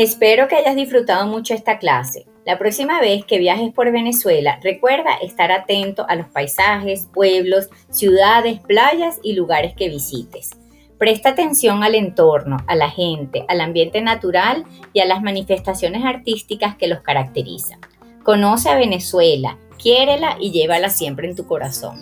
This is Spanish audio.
Espero que hayas disfrutado mucho esta clase. La próxima vez que viajes por Venezuela, recuerda estar atento a los paisajes, pueblos, ciudades, playas y lugares que visites. Presta atención al entorno, a la gente, al ambiente natural y a las manifestaciones artísticas que los caracterizan. Conoce a Venezuela, quiérela y llévala siempre en tu corazón.